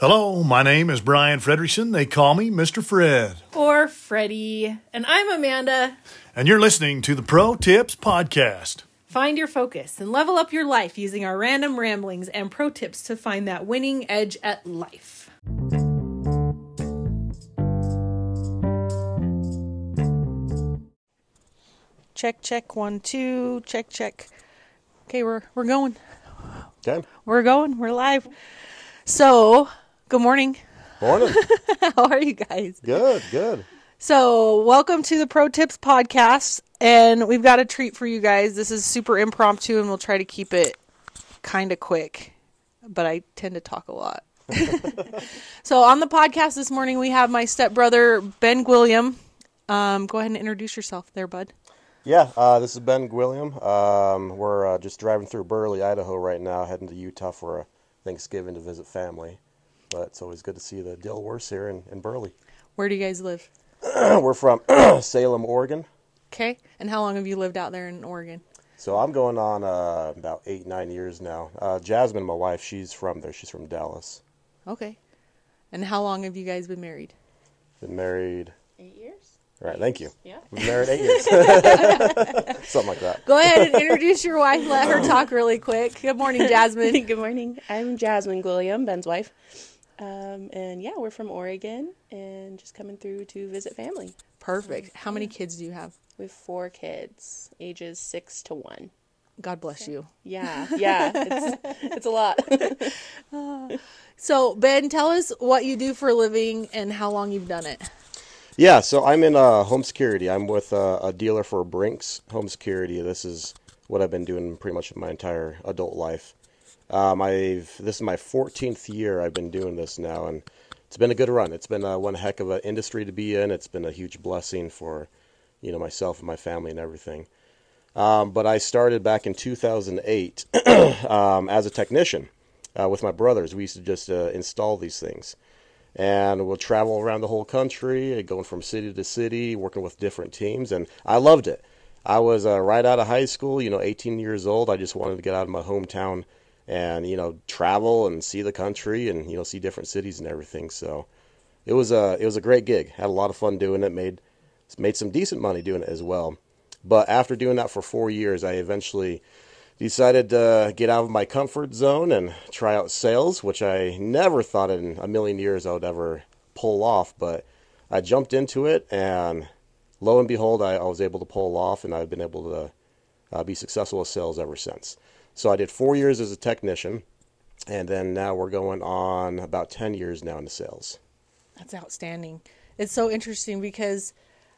Hello, my name is Brian Frederickson. They call me Mr. Fred. Or Freddie. And I'm Amanda. And you're listening to the Pro Tips Podcast. Find your focus and level up your life using our random ramblings and pro tips to find that winning edge at life. Check, check, one, two, check, check. Okay, we're we're going. Okay. We're going. We're live. So, good morning. Morning. How are you guys? good, good. So, welcome to the Pro Tips podcast, and we've got a treat for you guys. This is super impromptu, and we'll try to keep it kind of quick, but I tend to talk a lot. so, on the podcast this morning, we have my stepbrother Ben Gwilliam. Um, go ahead and introduce yourself, there, bud. Yeah, uh, this is Ben Gwilliam. Um, we're uh, just driving through Burley, Idaho right now, heading to Utah for a Thanksgiving to visit family. But it's always good to see the Dilworths here in, in Burley. Where do you guys live? we're from Salem, Oregon. Okay, and how long have you lived out there in Oregon? So I'm going on uh, about eight, nine years now. Uh, Jasmine, my wife, she's from there. She's from Dallas. Okay, and how long have you guys been married? Been married. Eight years? All right, thank you. Yeah. We've been married eight years. Something like that. Go ahead and introduce your wife. Let her talk really quick. Good morning, Jasmine. Good morning. I'm Jasmine Gwilliam, Ben's wife. Um, and yeah, we're from Oregon and just coming through to visit family. Perfect. How many kids do you have? We have four kids, ages six to one. God bless you. Yeah, yeah, it's, it's a lot. So, Ben, tell us what you do for a living and how long you've done it. Yeah, so I'm in uh, home security. I'm with uh, a dealer for Brinks Home Security. This is what I've been doing pretty much my entire adult life. Um, I've this is my 14th year I've been doing this now, and it's been a good run. It's been uh, one heck of an industry to be in. It's been a huge blessing for you know myself and my family and everything. Um, but I started back in 2008 um, as a technician uh, with my brothers. We used to just uh, install these things and we'll travel around the whole country, going from city to city, working with different teams, and I loved it. I was uh, right out of high school, you know, 18 years old. I just wanted to get out of my hometown and you know travel and see the country and you know see different cities and everything. So it was a it was a great gig. Had a lot of fun doing it. Made made some decent money doing it as well. But after doing that for four years, I eventually decided to get out of my comfort zone and try out sales, which I never thought in a million years I would ever pull off. But I jumped into it, and lo and behold, I, I was able to pull off, and I've been able to uh, be successful with sales ever since. So I did four years as a technician, and then now we're going on about 10 years now into sales. That's outstanding. It's so interesting because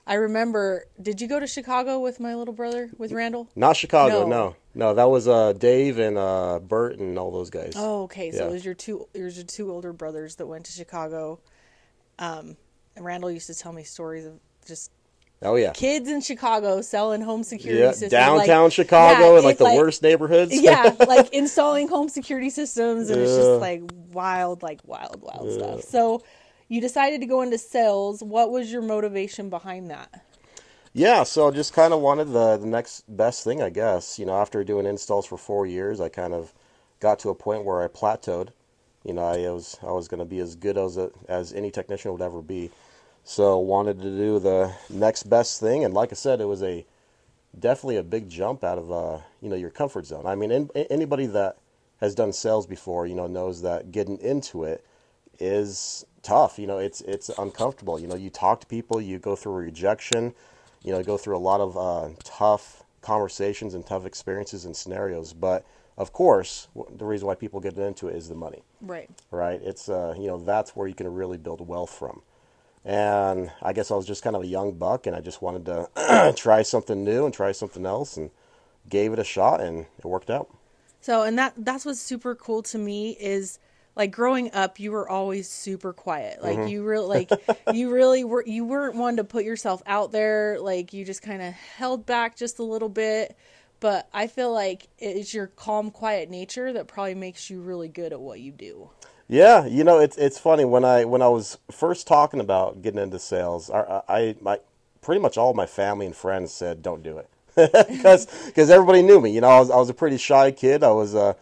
I remember, did you go to Chicago with my little brother, with Randall? Not Chicago, No. no. No, that was uh, Dave and uh, Bert and all those guys. Oh, okay. So Yeah. it was your two, it was your two older brothers that went to Chicago. Um, and Randall used to tell me stories of just Oh, yeah. kids in Chicago selling home security Yeah, systems. downtown like- Chicago yeah, and like the worst neighborhoods. yeah, like installing home security systems, and it's just like wild, like wild, wild stuff. So, you decided to go into sales. What was your motivation behind that? Yeah, so just kind of wanted the, the next best thing, I guess. You know, after doing installs for four years, I kind of got to a point where I plateaued. You know, I was I was going to be as good as a, as any technician would ever be. So wanted to do the next best thing, and like I said, it was a definitely a big jump out of uh, you know your comfort zone. I mean, an- anybody that has done sales before, you know, knows that getting into it is tough. You know, it's it's uncomfortable. You know, you talk to people, you go through rejection, you know, go through a lot of uh, tough conversations and tough experiences and scenarios. But of course, the reason why people get into it is the money, Right. right? It's uh, you know that's where you can really build wealth from. And I guess I was just kind of a young buck, and I just wanted to try something new and try something else, and gave it a shot, and it worked out. So, and that that's what's super cool to me is like growing up, you were always super quiet. Like mm-hmm. you really like you really were you weren't one to put yourself out there. Like you just kind of held back just a little bit. But I feel like it's your calm, quiet nature that probably makes you really good at what you do. Yeah, you know, it's it's funny when I when I was first talking about getting into sales, I, I my pretty much all my family and friends said don't do it because because everybody knew me. You know, I was I was a pretty shy kid. I was uh,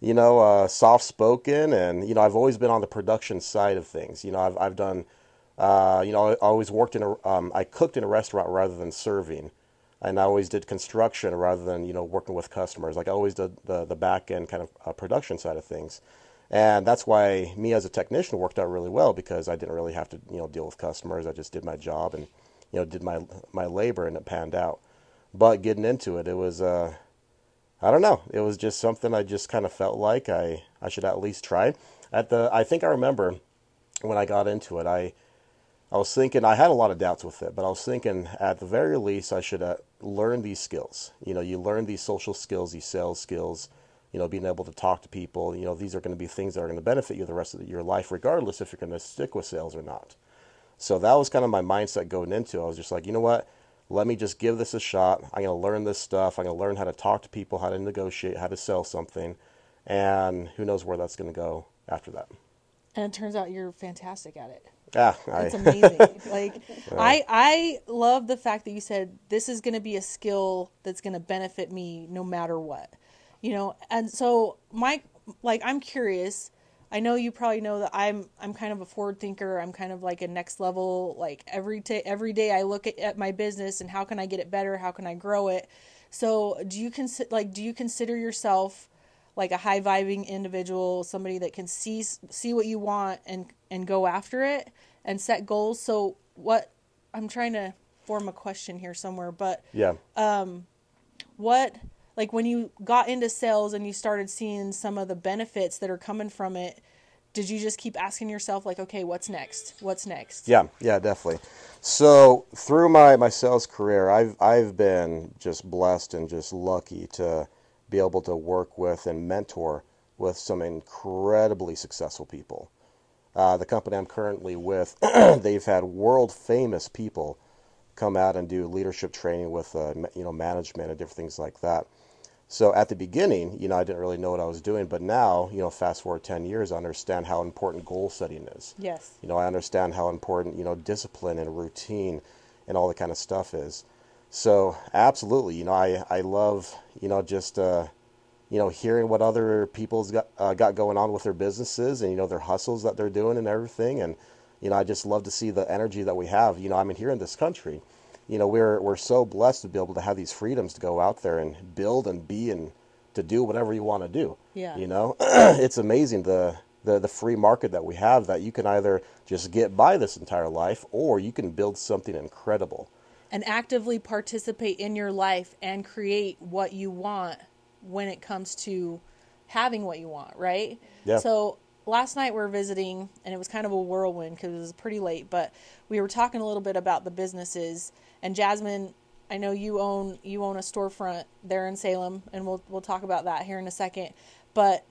you know, uh, soft spoken, and you know, I've always been on the production side of things. You know, I've I've done, uh, you know, I always worked in a, um, I cooked in a restaurant rather than serving, and I always did construction rather than you know working with customers. Like I always did the the back end kind of uh, production side of things, and that's why me as a technician worked out really well because I didn't really have to you know deal with customers. I just did my job and you know did my my labor and it panned out. But getting into it, it was. Uh, I don't know. It was just something I just kind of felt like I, I should at least try. At the I think I remember when I got into it, I I was thinking I had a lot of doubts with it, but I was thinking at the very least I should uh, learn these skills. You know, you learn these social skills, these sales skills. You know, being able to talk to people. You know, these are going to be things that are going to benefit you the rest of your life, regardless if you're going to stick with sales or not. So that was kind of my mindset going into. it. I was just like, you know what? let me just give this a shot. I'm going to learn this stuff. I'm going to learn how to talk to people, how to negotiate, how to sell something. And who knows where that's going to go after that. And it turns out you're fantastic at it. Yeah, it's amazing. like I I love the fact that you said this is going to be a skill that's going to benefit me no matter what. You know, and so my like I'm curious I know you probably know that I'm I'm kind of a forward thinker. I'm kind of like a next level. Like every day, every day I look at, at my business and how can I get it better? How can I grow it? So do you consider like do you consider yourself like a high vibing individual, somebody that can see see what you want and and go after it and set goals? So what I'm trying to form a question here somewhere, but yeah, um, what like when you got into sales and you started seeing some of the benefits that are coming from it did you just keep asking yourself like okay what's next? What's next? Yeah yeah definitely. So through my my sales career i've i've been just blessed and just lucky to be able to work with and mentor with some incredibly successful people. Uh, the company i'm currently with they've had world famous people come out and do leadership training with uh, you know management and different things like that so at the beginning, you know, I didn't really know what I was doing, but now, you know, fast forward 10 years, I understand how important goal setting is. Yes. You know, I understand how important, you know, discipline and routine and all that kind of stuff is. So absolutely, you know, I, I love, you know, just, uh, you know, hearing what other people's got, uh, got going on with their businesses and, you know, their hustles that they're doing and everything. And, you know, I just love to see the energy that we have. You know, I mean, here in this country, you know, we're we're so blessed to be able to have these freedoms to go out there and build and be and to do whatever you want to do. Yeah. You know, it's amazing the, the the free market that we have that you can either just get by this entire life or you can build something incredible. And actively participate in your life and create what you want when it comes to having what you want, right? Yeah. So last night we were visiting and it was kind of a whirlwind because it was pretty late, but we were talking a little bit about the businesses and Jasmine, I know you own you own a storefront there in Salem, and we'll we'll talk about that here in a second. But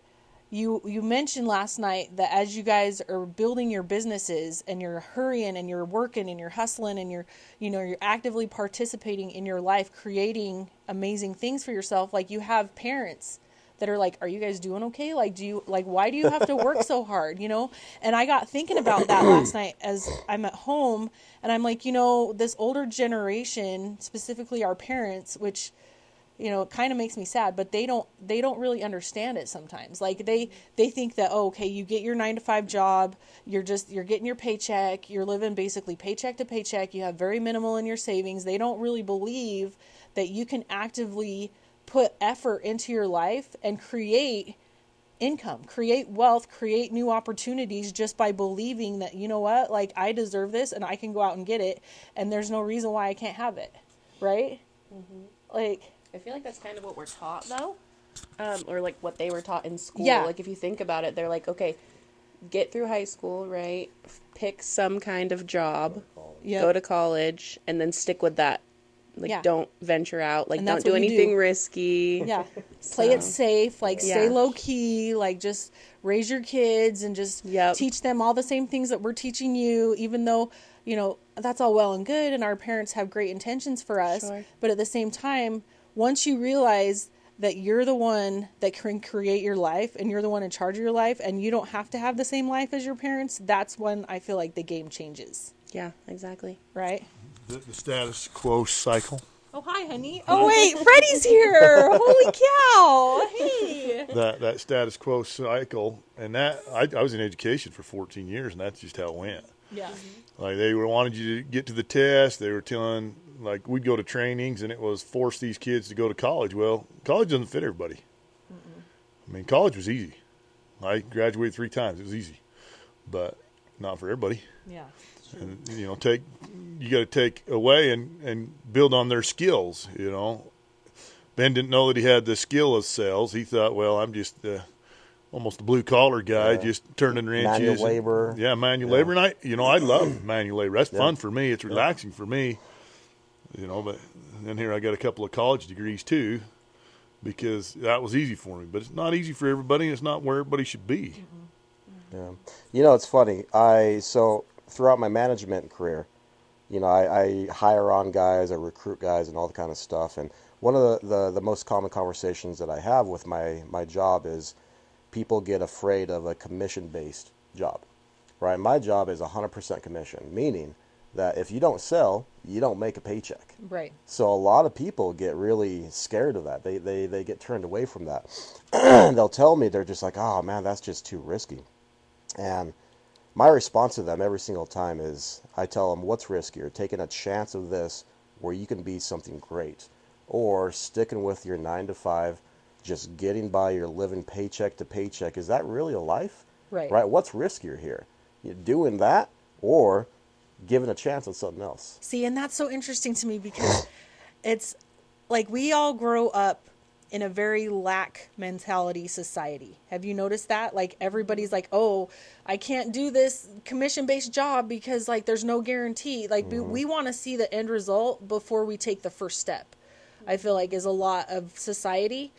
you you mentioned last night that as you guys are building your businesses and you're hurrying and you're working and you're hustling and you're you know you're actively participating in your life creating amazing things for yourself like you have parents that are like, "Are you guys doing okay? Like, do you like why do you have to work so hard?" You know. And I got thinking about that last night as I'm at home, and I'm like, you know, this older generation, specifically our parents, which you know, it kind of makes me sad, but they don't they don't really understand it sometimes. Like they they think that oh, okay, you get your 9 to 5 job, you're just you're getting your paycheck, you're living basically paycheck to paycheck, you have very minimal in your savings. They don't really believe that you can actively put effort into your life and create income, create wealth, create new opportunities just by believing that, you know what, like I deserve this and I can go out and get it and there's no reason why I can't have it. Right? Mm-hmm. Like, I feel like that's kind of what we're taught though. Um, or like what they were taught in school. Yeah. Like if you think about it, they're like, okay, get through high school, right? Pick some kind of job, yep. go to college, and then stick with that like yeah. don't venture out. Like don't do anything do. risky. Yeah. so. Play it safe. Like yeah. stay low key. Like just raise your kids and just yep. teach them all the same things that we're teaching you, even though, you know, that's all well and good and our parents have great intentions for us. Sure. But at the same time, once you realize that you're the one that can create your life and you're the one in charge of your life and you don't have to have the same life as your parents, that's when I feel like the game changes. Yeah, exactly. Right? The, the status quo cycle. Oh hi, honey. Oh wait, Freddie's here. Holy cow! Hey. That that status quo cycle, and that I, I was in education for 14 years, and that's just how it went. Yeah. Mm-hmm. Like they were wanted you to get to the test. They were telling like we'd go to trainings, and it was force these kids to go to college. Well, college doesn't fit everybody. Mm-mm. I mean, college was easy. I graduated three times. It was easy, but not for everybody. Yeah. And you know, take you got to take away and and build on their skills. You know, Ben didn't know that he had the skill of sales. He thought, well, I'm just uh, almost a blue collar guy, yeah. just turning wrenches, manual labor. And, yeah, manual yeah. labor. And I, you know, I love manual labor. That's yeah. fun for me. It's relaxing for me. You know, but then here I got a couple of college degrees too, because that was easy for me. But it's not easy for everybody. It's not where everybody should be. Mm-hmm. Yeah, you know, it's funny. I so throughout my management career, you know, I, I, hire on guys, I recruit guys, and all the kind of stuff. And one of the, the, the, most common conversations that I have with my, my job is people get afraid of a commission based job, right? My job is 100% commission, meaning that if you don't sell, you don't make a paycheck. Right. So a lot of people get really scared of that. They, they, they get turned away from that. They'll tell me, they're just like, oh man, that's just too risky. And my response to them every single time is I tell them what's riskier, taking a chance of this where you can be something great, or sticking with your nine to five, just getting by your living paycheck to paycheck. Is that really a life? Right. Right. What's riskier here? You doing that or giving a chance on something else? See, and that's so interesting to me because it's like we all grow up in a very lack mentality society. Have you noticed that? Like everybody's like, "Oh, I can't do this commission-based job because like there's no guarantee." Like mm-hmm. we, we want to see the end result before we take the first step. I feel like is a lot of society,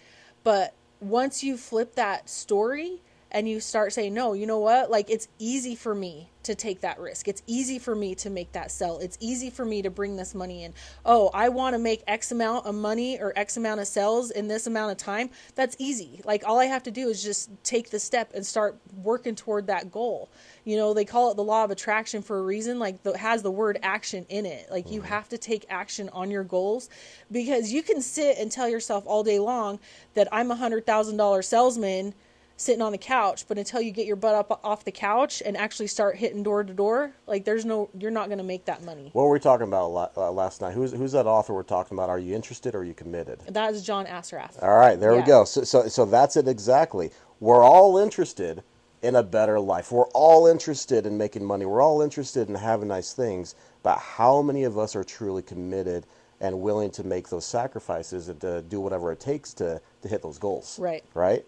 but once you flip that story and you start saying, "No, you know what? Like it's easy for me to take that risk. It's easy for me to make that sell. It's easy for me to bring this money in. Oh, I want to make X amount of money or X amount of sales in this amount of time. That's easy. Like all I have to do is just take the step and start working toward that goal. You know, they call it the law of attraction for a reason. Like it has the word action in it. Like you have to take action on your goals because you can sit and tell yourself all day long that I'm a hundred thousand dollar salesman sitting on the couch but until you get your butt up off the couch and actually start hitting door to door like there's no you're not going to make that money. What were we talking about uh, last night? Who's who's that author we're talking about? Are you interested or are you committed? That is john assaraf all right there yeah. we go. So, so so that's it exactly. We're all interested in a better life. We're all interested in making money. We're all interested in having nice things. But how many of us are truly committed and willing to make those sacrifices and to do whatever it takes to to hit those goals? Right. Right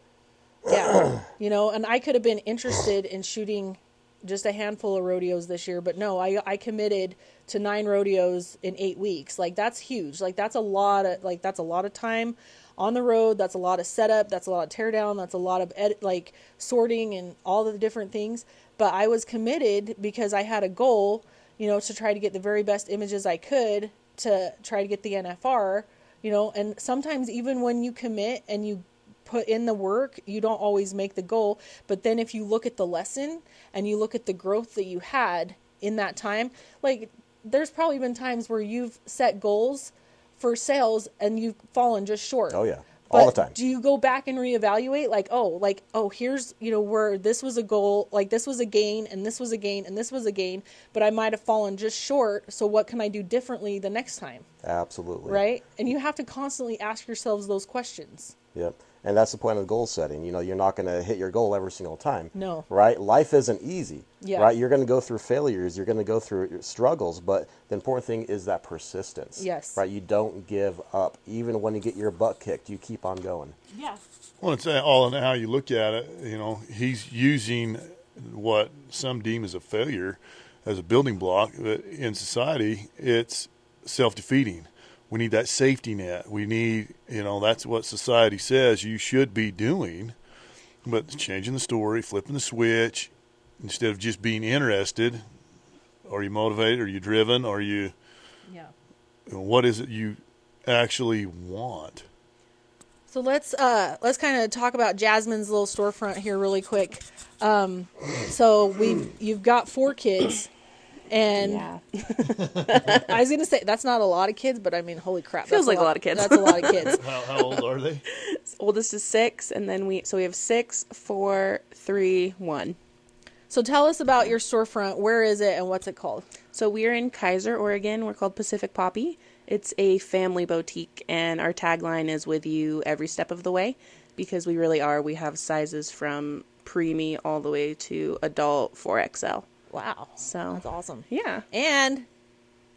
yeah, you know, and I could have been interested in shooting just a handful of rodeos this year, but no, I I committed to nine rodeos in eight weeks. Like that's huge. Like that's a lot of like that's a lot of time on the road. That's a lot of setup. That's a lot of teardown. That's a lot of edit, like sorting and all the different things. But I was committed because I had a goal, you know, to try to get the very best images I could to try to get the NFR. You know, and sometimes even when you commit and you put in the work, you don't always make the goal. But then if you look at the lesson and you look at the growth that you had in that time, like there's probably been times where you've set goals for sales and you've fallen just short. Oh yeah. All the time. Do you go back and reevaluate like, oh, like, oh, here's, you know, where this was a goal, like this was a gain and this was a gain and this was a gain, but I might have fallen just short. So what can I do differently the next time? Absolutely. Right? And you have to constantly ask yourselves those questions. Yep. And that's the point of goal setting. You know, you're not going to hit your goal every single time. No. Right? Life isn't easy. Yeah. Right? You're going to go through failures. You're going to go through struggles. But the important thing is that persistence. Yes. Right? You don't give up. Even when you get your butt kicked, you keep on going. Yeah. Well, it's uh, all in how you look at it. You know, he's using what some deem as a failure as a building block. But in society, it's self defeating we need that safety net. We need, you know, that's what society says you should be doing. But changing the story, flipping the switch, instead of just being interested, are you motivated? Are you driven? Are you, yeah. What is it you actually want? So let's uh, let's kind of talk about Jasmine's little storefront here really quick. Um, so we you've got four kids And yeah. I was gonna say that's not a lot of kids, but I mean, holy crap, feels like a lot, a lot, of kids. That's a lot of kids. how, how old are they? Oldest is six, and then we so we have six, four, three, one. So tell us about your storefront. Where is it, and what's it called? So we're in Keizer, Oregon. We're called Pacific Poppy. It's a family boutique, and our tagline is "With you every step of the way," because we really are. We have sizes from preemie all the way to adult 4XL. Wow. So that's awesome. Yeah. And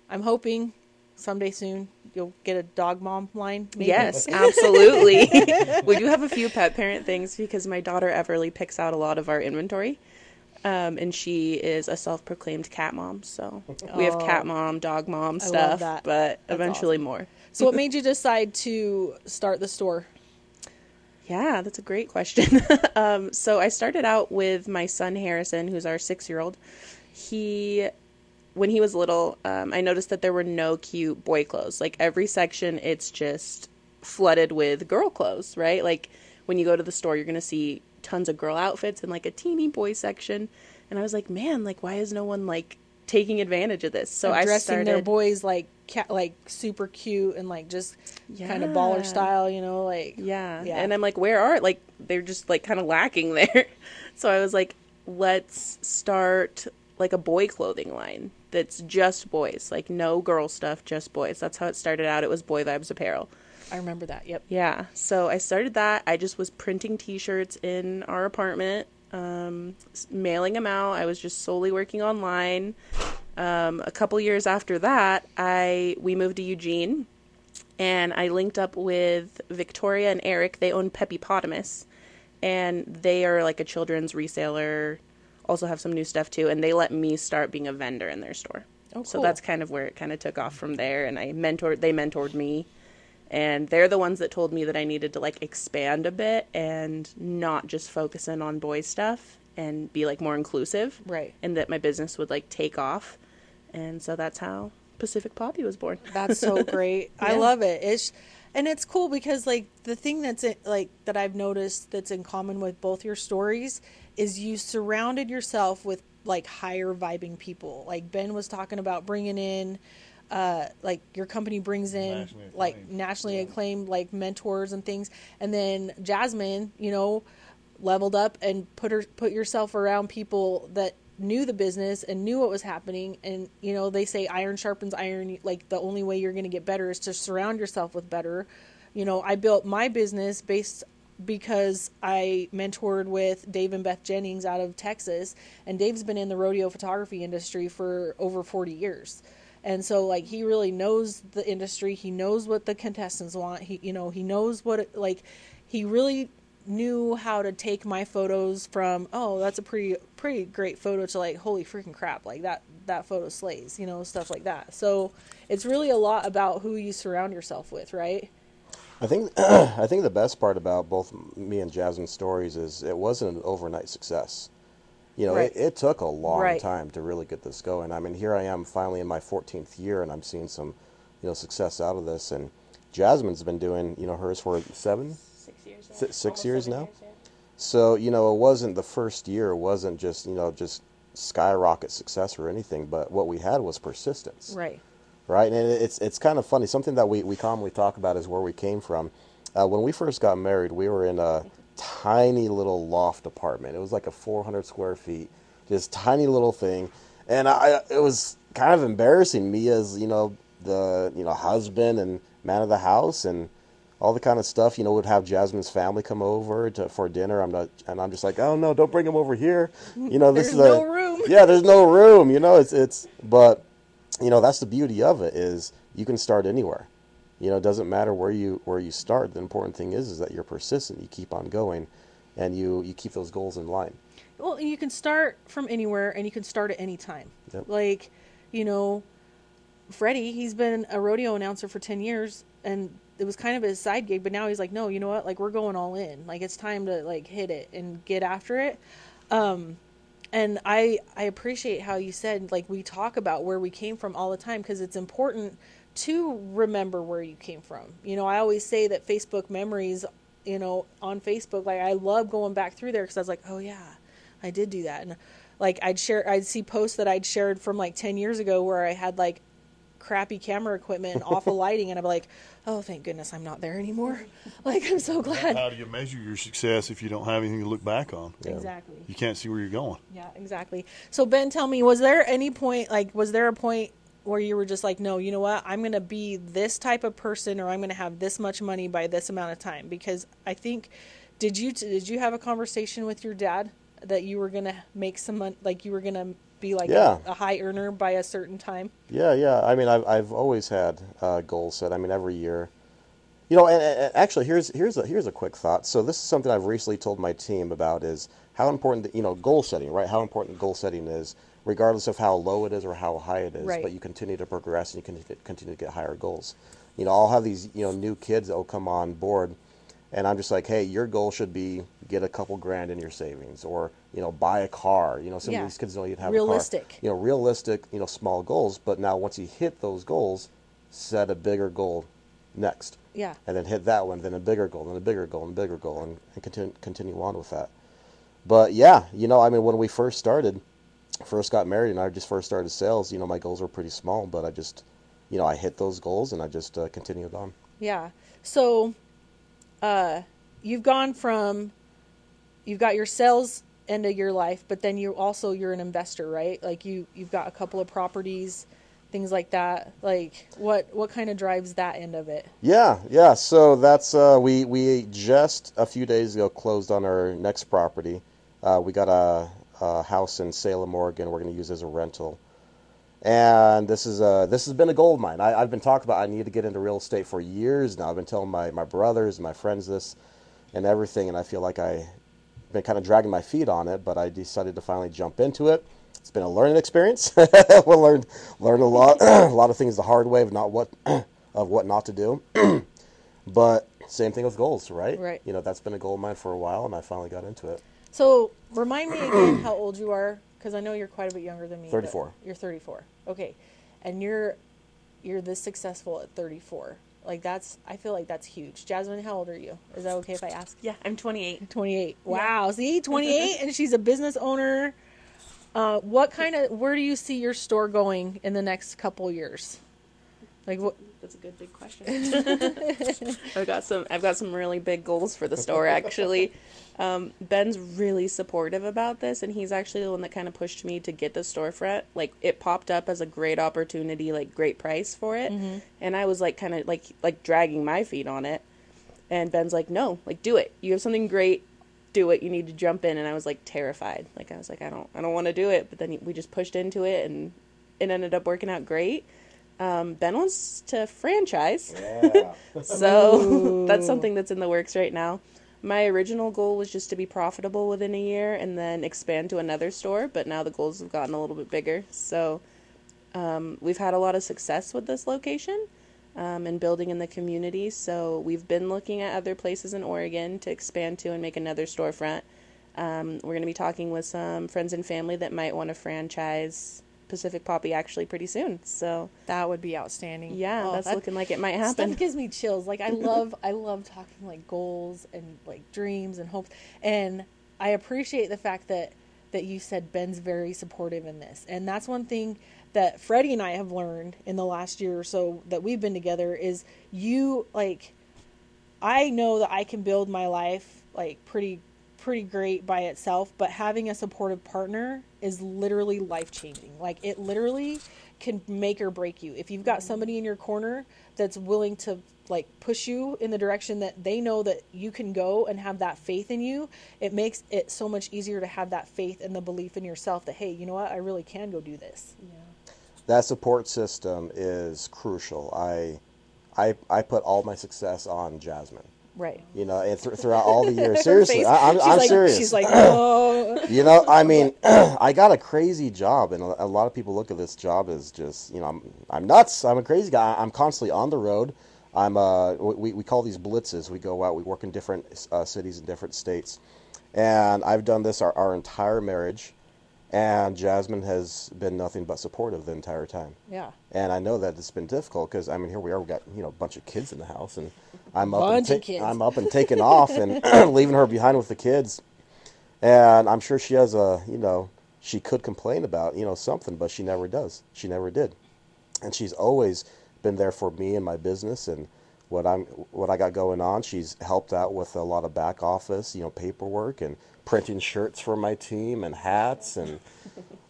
I'm hoping someday soon you'll get a dog mom line. Maybe. Yes, absolutely. we do have a few pet parent things because my daughter Everly picks out a lot of our inventory. Um, and she is a self-proclaimed cat mom, so we have cat oh. mom, dog mom stuff, but That's eventually awesome. more. so, what made you decide to start the store? Yeah, that's a great question. um, so I started out with my son Harrison, who's our six-year-old. He, when he was little, um, I noticed that there were no cute boy clothes. Like every section, it's just flooded with girl clothes, right? Like when you go to the store, you're gonna see tons of girl outfits and like a teeny boy section. And I was like, man, like why is no one like taking advantage of this. So I started their boys like cat, like super cute and like just yeah. kind of baller style, you know, like yeah. yeah. And I'm like, where are like they're just like kind of lacking there. so I was like, let's start like a boy clothing line that's just boys, like no girl stuff, just boys. That's how it started out. It was Boy Vibes Apparel. I remember that. Yep. Yeah. So I started that. I just was printing T-shirts in our apartment um, mailing them out. I was just solely working online. Um, a couple years after that, I we moved to Eugene, and I linked up with Victoria and Eric. They own Peppypotamus, and they are like a children's reseller. Also have some new stuff too, and they let me start being a vendor in their store. Oh, cool. So that's kind of where it kind of took off from there, and I mentored. They mentored me and they're the ones that told me that I needed to like expand a bit and not just focus in on boys stuff and be like more inclusive. Right. And that my business would like take off. And so that's how Pacific Poppy was born. That's so great. yeah. I love it. It's and it's cool because like the thing that's it, like that I've noticed that's in common with both your stories is you surrounded yourself with like higher vibing people. Like Ben was talking about bringing in uh, like your company brings in nationally like nationally yeah. acclaimed like mentors and things, and then Jasmine, you know, leveled up and put her put yourself around people that knew the business and knew what was happening. And you know they say iron sharpens iron. Like the only way you're going to get better is to surround yourself with better. You know i built my business based because I mentored with Dave and Beth Jennings out of Texas, and Dave's been in the rodeo photography industry for over 40 years and so like he really knows the industry. He knows what the contestants want. He you know he knows what it, like he really knew how to take my photos from oh that's a pretty pretty great photo to like holy freaking crap like that that photo slays you know stuff like that. So it's really a lot about who you surround yourself with right? I think i think the best part about both me and jasmine's stories is it wasn't an overnight success you know, right. it, it, took a long right. time to really get this going. I mean, here I am finally in my 14th year, and I'm seeing some, you know, success out of this. And Jasmine's been doing, you know, hers for seven, six years, yeah. S- six years now. Years, yeah. So you know, it wasn't the first year. It wasn't just you know just skyrocket success or anything. But what we had was persistence. Right. Right, and it's it's kind of funny. Something that we, we commonly talk about is where we came from. Uh, when we first got married, we were in a tiny little loft apartment. It was like a 400 square feet, just tiny little thing, and I it was kind of embarrassing me as you know the you know husband and man of the house and all the kind of stuff. You know, would have Jasmine's family come over to, for dinner. I'm not, and I'm just like, oh no, don't bring them over here. You know, this is a, room. Yeah, there's no room. You know, it's it's, but you know, that's the beauty of it is you can start anywhere. You know, it doesn't matter where you where you start. The important thing is is that you're persistent. You keep on going, and you you keep those goals in line. Well, you can start from anywhere, and you can start at any time. Yep. Like, you know, Freddie, he's been a rodeo announcer for ten years, and it was kind of his side gig. But now he's like, no, you know what? Like, we're going all in. Like, it's time to like hit it and get after it. Um, and I I appreciate how you said like we talk about where we came from all the time because it's important to remember where you came from. You know, I always say that Facebook memories, you know, on Facebook, like I love going back through there because I was like, oh yeah, I did do that. And like I'd share, I'd see posts that I'd shared from like ten years ago where I had like crappy camera equipment and awful lighting, and I'm like, oh, thank goodness I'm not there anymore. Like I'm so glad. How do you measure your success if you don't have anything to look back on? Yeah. Exactly. You can't see where you're going. Yeah, exactly. So Ben, tell me, was there any point, like, was there a point where you were just like, no, you know what, I'm going to be this type of person, or I'm going to have this much money by this amount of time? Because I think, did you did you have a conversation with your dad that you were going to make some money, like you were going to be like yeah. a, a, high earner by a certain time? Yeah, yeah. I mean, I've I've always had uh, goals set. I mean, every year you know, and, and actually, here's here's a here's a quick thought. So this is something I've recently told my team about is how important the, you know goal setting, right? How important goal setting is, regardless of how low it is or how high it is. Right. But you continue to progress and you can continue to get higher goals. You know, I'll have these you know new kids that will come on board, and I'm just like, hey, your goal should be get a couple grand in your savings, or you know, buy a car. You know, some yeah. of these kids don't even have realistic. a car. You know, realistic. You know, small goals. But now once you hit those goals, set a bigger goal next. Yeah. And then hit that one, then a bigger goal, then a bigger goal, and a bigger goal, and, and continue, continue on with that. But yeah, you know, I mean, when we first started, first got married, and I just first started sales, you know, my goals were pretty small, but I just, you know, I hit those goals and I just uh, continued on. Yeah. So, uh, you've gone from, you've got your sales end of your life, but then you also you're an investor, right? Like you you've got a couple of properties things like that like what what kind of drives that end of it yeah yeah so that's uh, we we just a few days ago closed on our next property uh, we got a, a, house in salem oregon we're going to use as a rental and this is a this has been a gold mine I, have been talking about i need to get into real estate for years now i've been telling my, my brothers and my friends this and everything and i feel like i've been kind of dragging my feet on it but i decided to finally jump into it it's been a learning experience. we'll learned learn a lot a lot of things the hard way of not what of what not to do. but same thing with goals, right? Right. You know, that's been a goal of mine for a while, and I finally got into it. So remind me again how old you are, because I know you're quite a bit younger than me. Thirty-four. You're thirty-four. Okay, and you're you're this successful at thirty-four. Like that's, I feel like that's huge. Jasmine, how old are you? Is that okay if I ask? Yeah, I'm 28. 28. Wow. Yeah. See, 28, and she's a business owner. Uh, what kind of where do you see your store going in the next couple years? Like what? That's a good big question. I've got some. I've got some really big goals for the store. Actually, um, Ben's really supportive about this, and he's actually the one that kind of pushed me to get the storefront. Like it popped up as a great opportunity, like great price for it, mm-hmm. and I was like kind of like like dragging my feet on it. And Ben's like, no, like do it. You have something great do it. You need to jump in. And I was like terrified. Like I was like, I don't, I don't want to do it. But then we just pushed into it, and it ended up working out great. Um, ben wants to franchise, yeah. so that's something that's in the works right now. My original goal was just to be profitable within a year and then expand to another store. But now the goals have gotten a little bit bigger. So um, we've had a lot of success with this location um, and building in the community. So we've been looking at other places in Oregon to expand to and make another storefront. Um, we're going to be talking with some friends and family that might want to franchise Pacific Poppy actually pretty soon. So that would be outstanding. Yeah, oh, that's that, looking like it might happen. Stuff gives me chills. Like I love, I love talking like goals and like dreams and hopes, and I appreciate the fact that that you said Ben's very supportive in this, and that's one thing that Freddie and I have learned in the last year or so that we've been together is you like I know that I can build my life like pretty pretty great by itself, but having a supportive partner is literally life changing. Like it literally can make or break you. If you've got mm-hmm. somebody in your corner that's willing to like push you in the direction that they know that you can go and have that faith in you, it makes it so much easier to have that faith and the belief in yourself that hey, you know what, I really can go do this. Yeah that support system is crucial. I, I, I put all my success on Jasmine. Right. You know, and th- throughout all the years, seriously, I, am like, serious. She's like, oh. you know, I mean, I got a crazy job, and a, a, lot of people look at this job as just, you know, I'm, I'm nuts. I'm a crazy guy. I'm constantly on the road. I'm, uh, we, we call these blitzes. We go out. We work in different uh, cities in different states, and I've done this our, our entire marriage. And Jasmine has been nothing but supportive the entire time. Yeah. And I know that it's been difficult because I mean here we are, we got you know a bunch of kids in the house, and I'm up bunch and ta- I'm up and taking off and leaving her behind with the kids, and I'm sure she has a you know she could complain about, you know, something, but she never does. She never did. And she's always been there for me and my business and what I'm what I got going on. She's helped out with a lot of back office, you know, paperwork and printing shirts for my team and hats and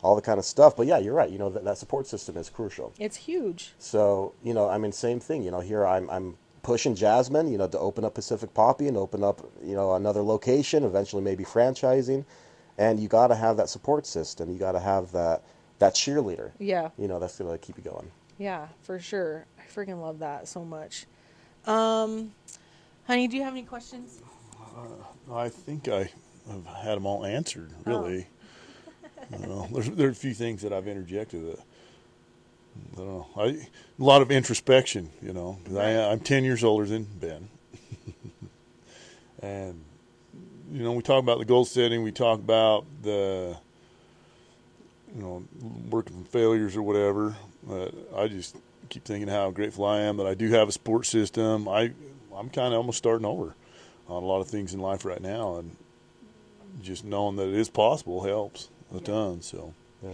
all the kind of stuff. But yeah, you're right. You know that, that support system is crucial. It's huge. So you know, I mean, same thing. You know, here I'm I'm pushing Jasmine. You know, to open up Pacific Poppy and open up you know another location. Eventually, maybe franchising. And you got to have that support system. You got to have that that cheerleader. Yeah. You know, that's gonna keep you going. Yeah, for sure. I freaking love that so much. Um, honey, do you have any questions? Uh, I think I have had them all answered. Oh. Really, oh. there's there are a few things that I've interjected that I don't know. I a lot of introspection, you know, because I'm ten years older than Ben, and you know we talk about the goal setting, we talk about the you know working from failures or whatever. But I just keep thinking how grateful I am that I do have a support system. I I'm kind of almost starting over on a lot of things in life right now, and just knowing that it is possible helps a ton. So, yeah.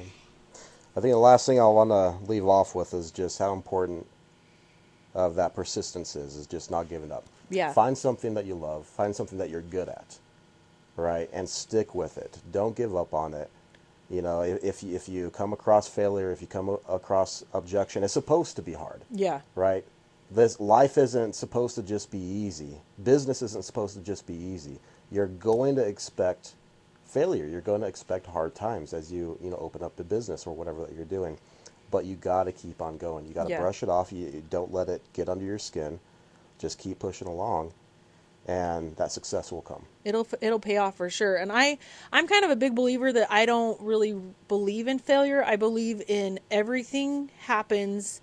I think the last thing I want to leave off with is just how important of that persistence is is just not giving up. Yeah. Find something that you love. Find something that you're good at, right, and stick with it. Don't give up on it. You know, if you, if you come across failure, if you come across objection, it's supposed to be hard. Yeah. Right. This life isn't supposed to just be easy. Business isn't supposed to just be easy. You're going to expect failure. You're going to expect hard times as you you know open up the business or whatever that you're doing. But you got to keep on going. You got to yeah. brush it off. You, you don't let it get under your skin. Just keep pushing along and that success will come. It'll it'll pay off for sure. And I I'm kind of a big believer that I don't really believe in failure. I believe in everything happens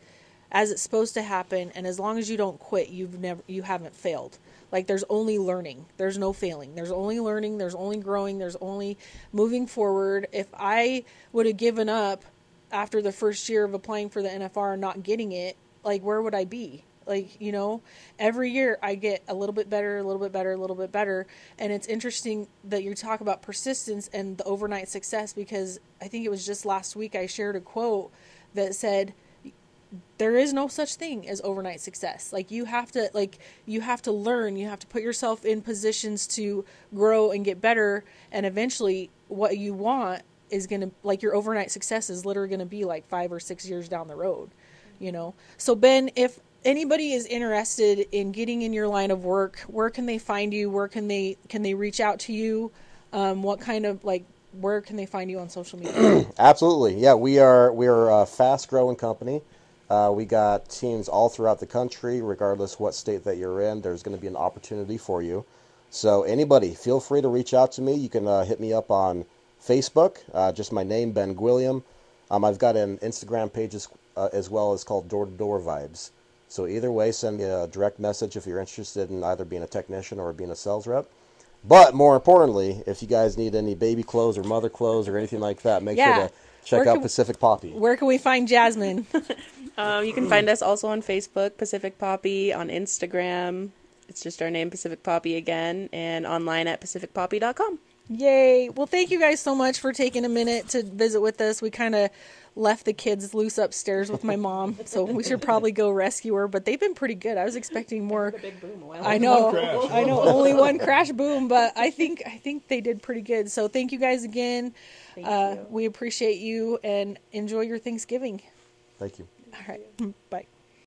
as it's supposed to happen and as long as you don't quit, you've never you haven't failed. Like there's only learning. There's no failing. There's only learning, there's only growing, there's only moving forward. If I would have given up after the first year of applying for the NFR and not getting it, like where would I be? Like, you know, every year I get a little bit better, a little bit better, a little bit better. And it's interesting that you talk about persistence and the overnight success because I think it was just last week I shared a quote that said, there is no such thing as overnight success. Like you have to like you have to learn, you have to put yourself in positions to grow and get better and eventually what you want is going to like your overnight success is literally going to be like 5 or 6 years down the road, you know. So Ben, if anybody is interested in getting in your line of work, where can they find you? Where can they can they reach out to you? Um, what kind of like where can they find you on social media? Absolutely, yeah. We are we are a fast growing company. Uh, we got teams all throughout the country, regardless what state that you're in. There's going to be an opportunity for you. So anybody, feel free to reach out to me. You can uh, hit me up on Facebook, uh, just my name, Ben Gwilliam. Um, I've got an Instagram page as, uh, as well as called Door to Door Vibes. So either way, send me a direct message if you're interested in either being a technician or being a sales rep. But more importantly, if you guys need any baby clothes or mother clothes or anything like that, make yeah. sure to check out Pacific Poppy. Where can we find Jasmine? um, you can find us also on Facebook, Pacific Poppy, on Instagram. It's just our name, Pacific Poppy again, and online at pacificpoppy.com. Yay. Well, thank you guys so much for taking a minute to visit with us. We kind of left the kids loose upstairs with my mom, so we should probably go rescue her. But they've been pretty good. I was expecting more. I know, I know, only one crash boom, but I think I think they did pretty good. So thank you guys again. Uh, we appreciate you and enjoy your Thanksgiving. Thank you. All right, bye.